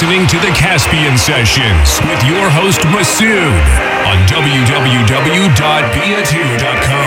listening to the Caspian Sessions with your host Masood on www.bia2.com.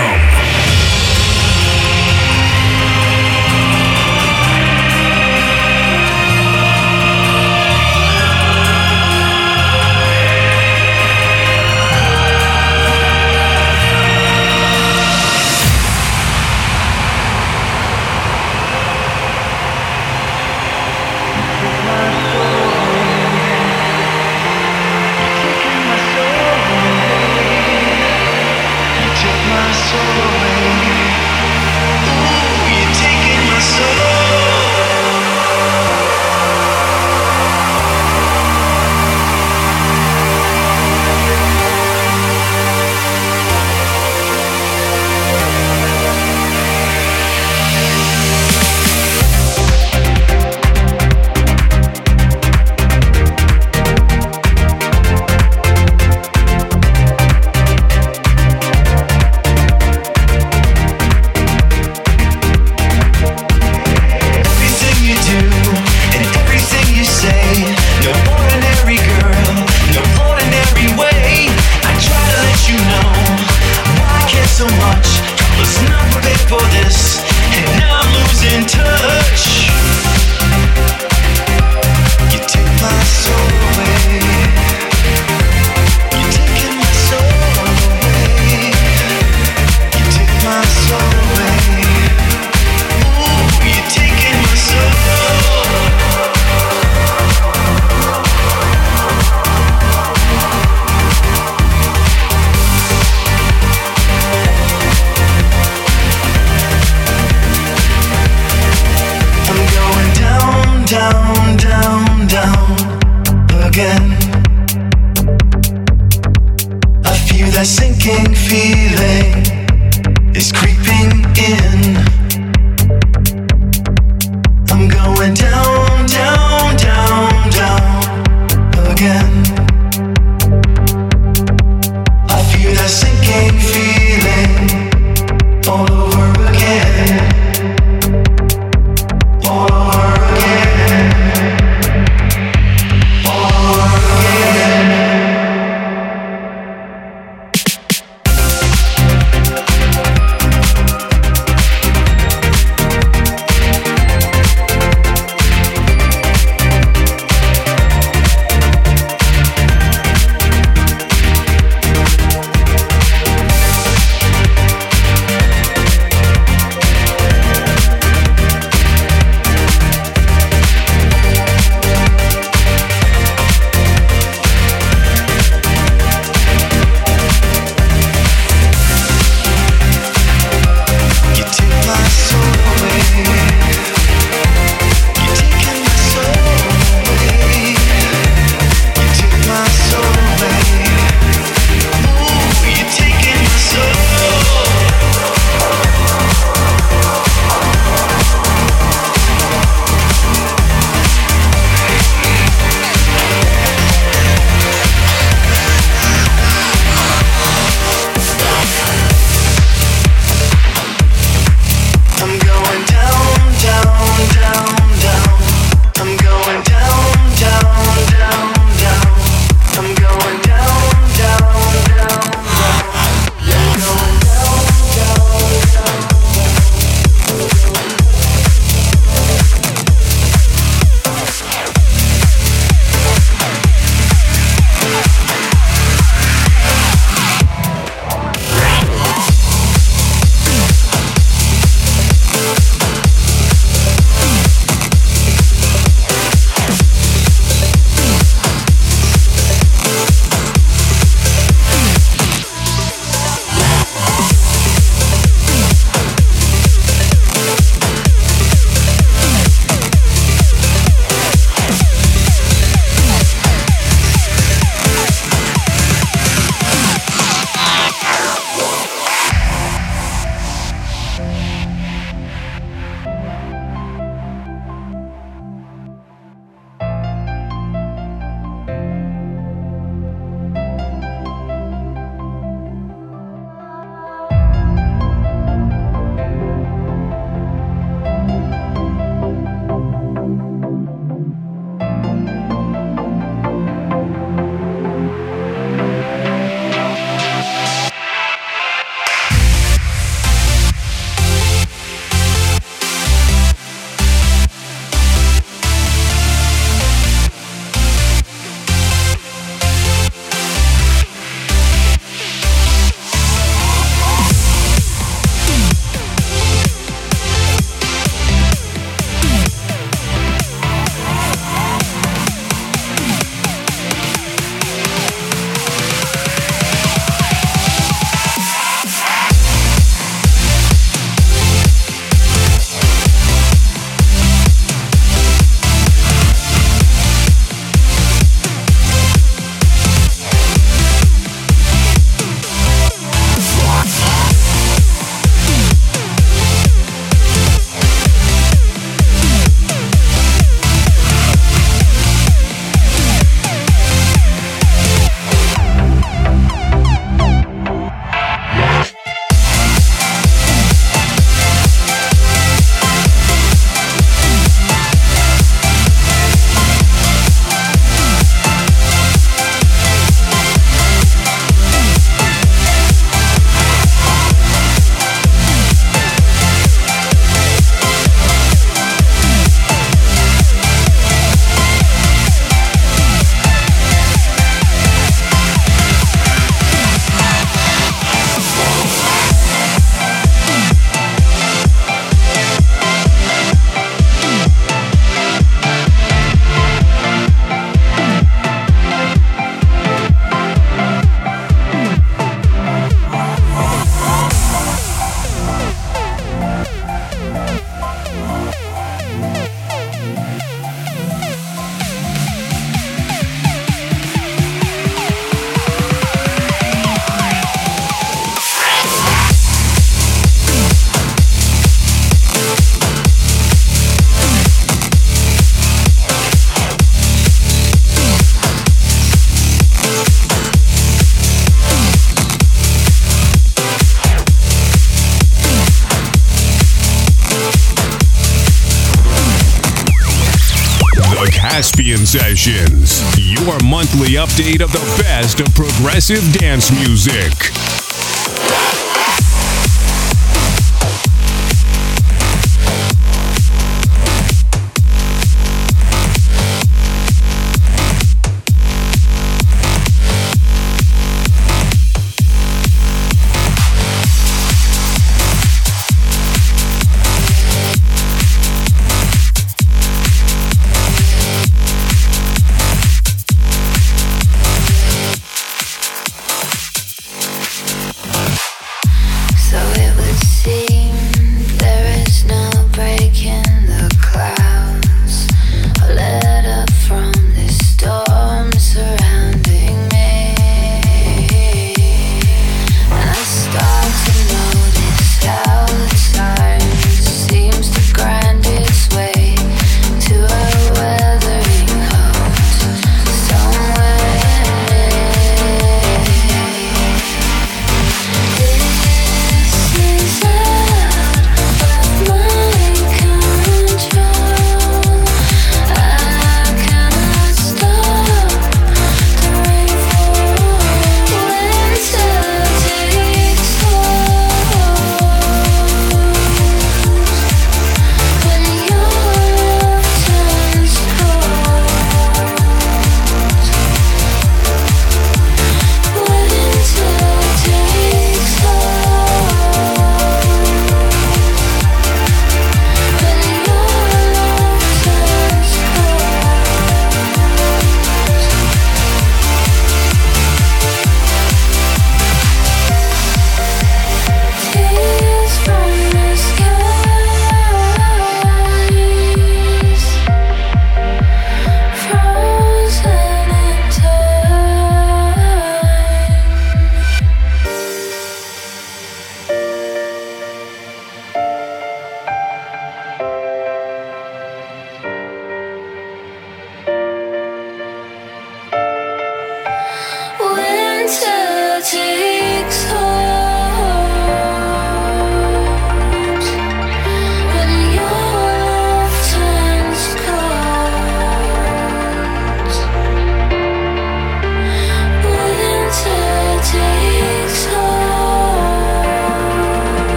Sessions, your monthly update of the best of progressive dance music.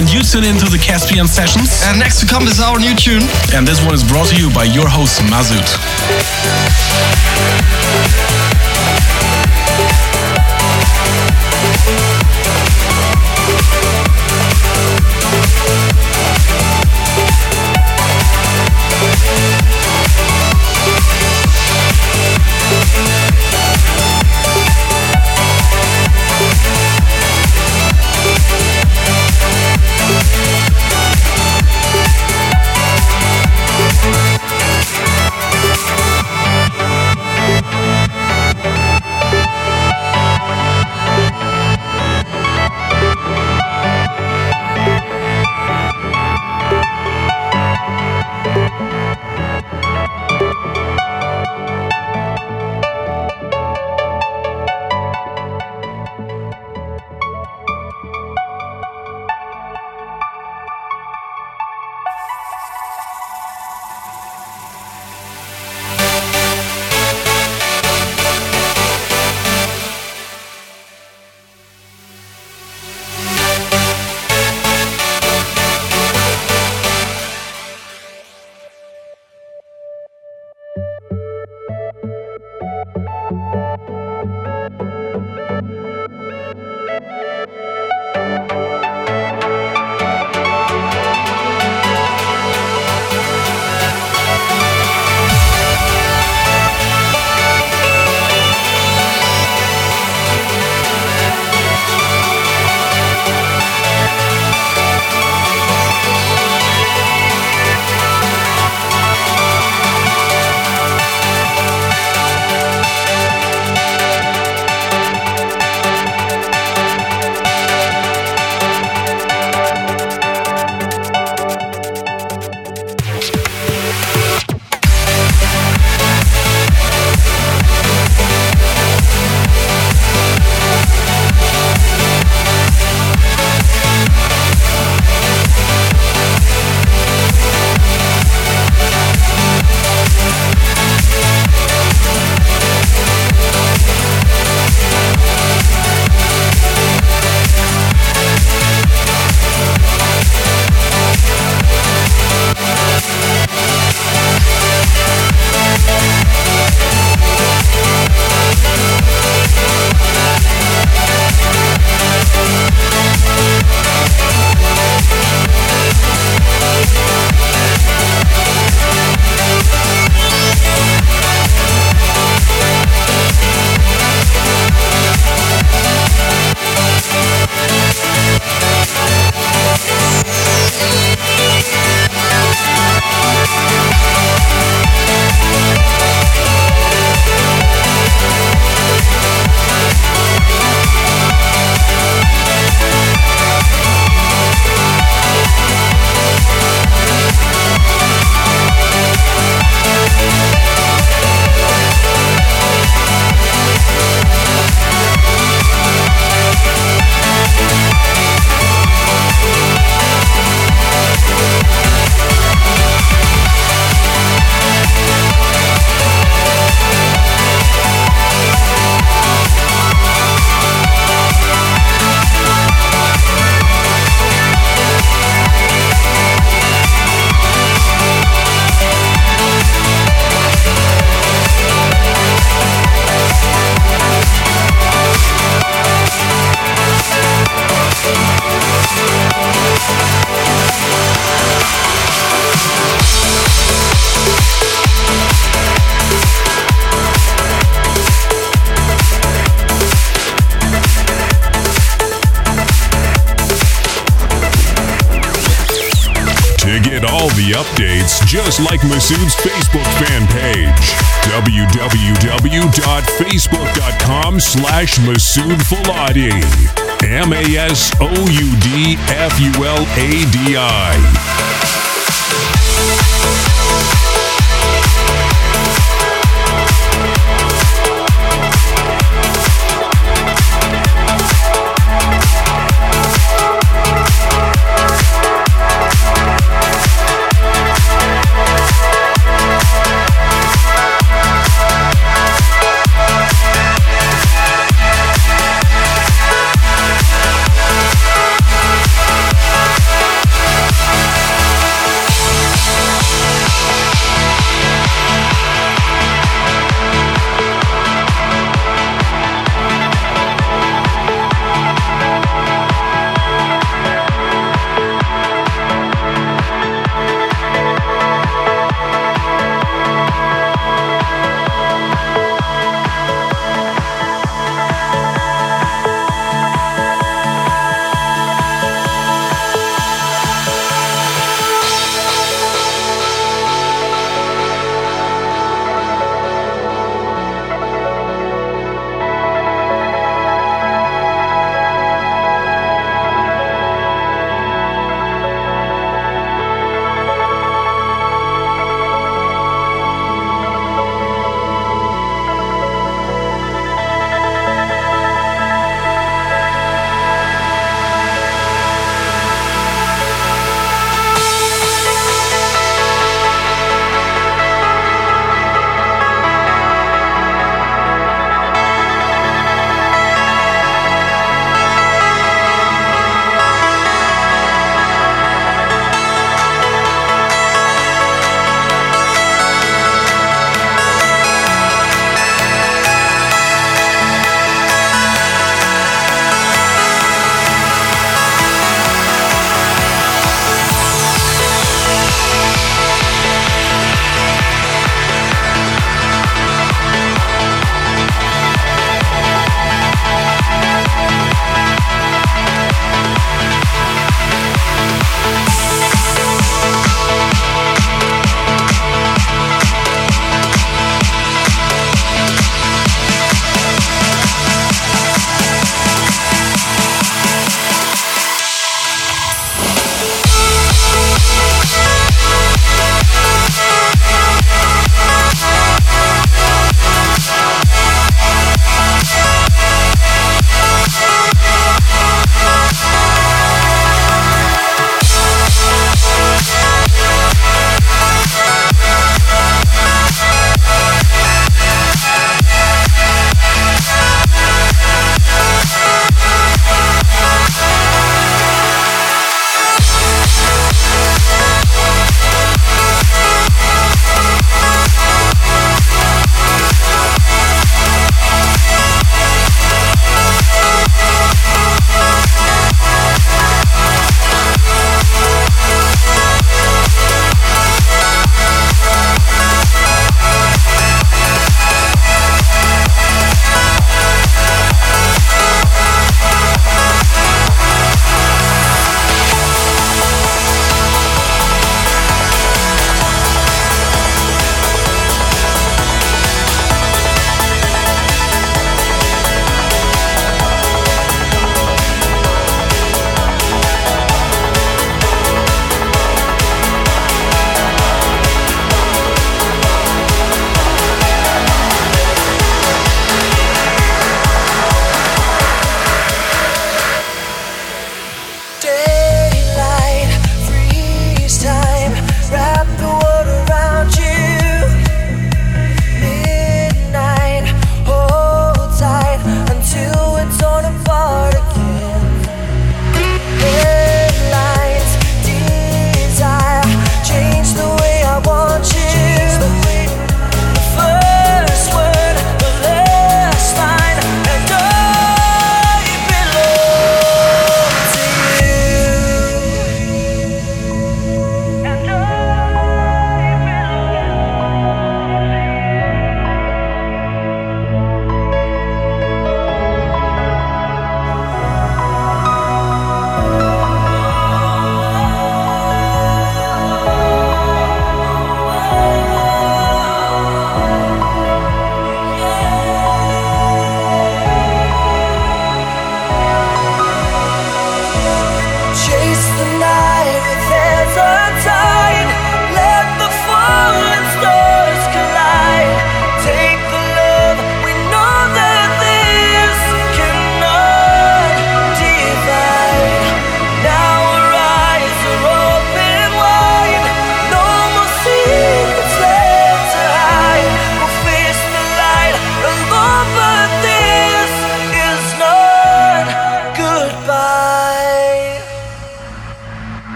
And you tune into the Caspian Sessions. And next to come is our new tune. And this one is brought to you by your host, Masood. Just Facebook fan page. www.facebook.com slash Masood Fuladi. M-A-S-O-U-D-F-U-L-A-D-I.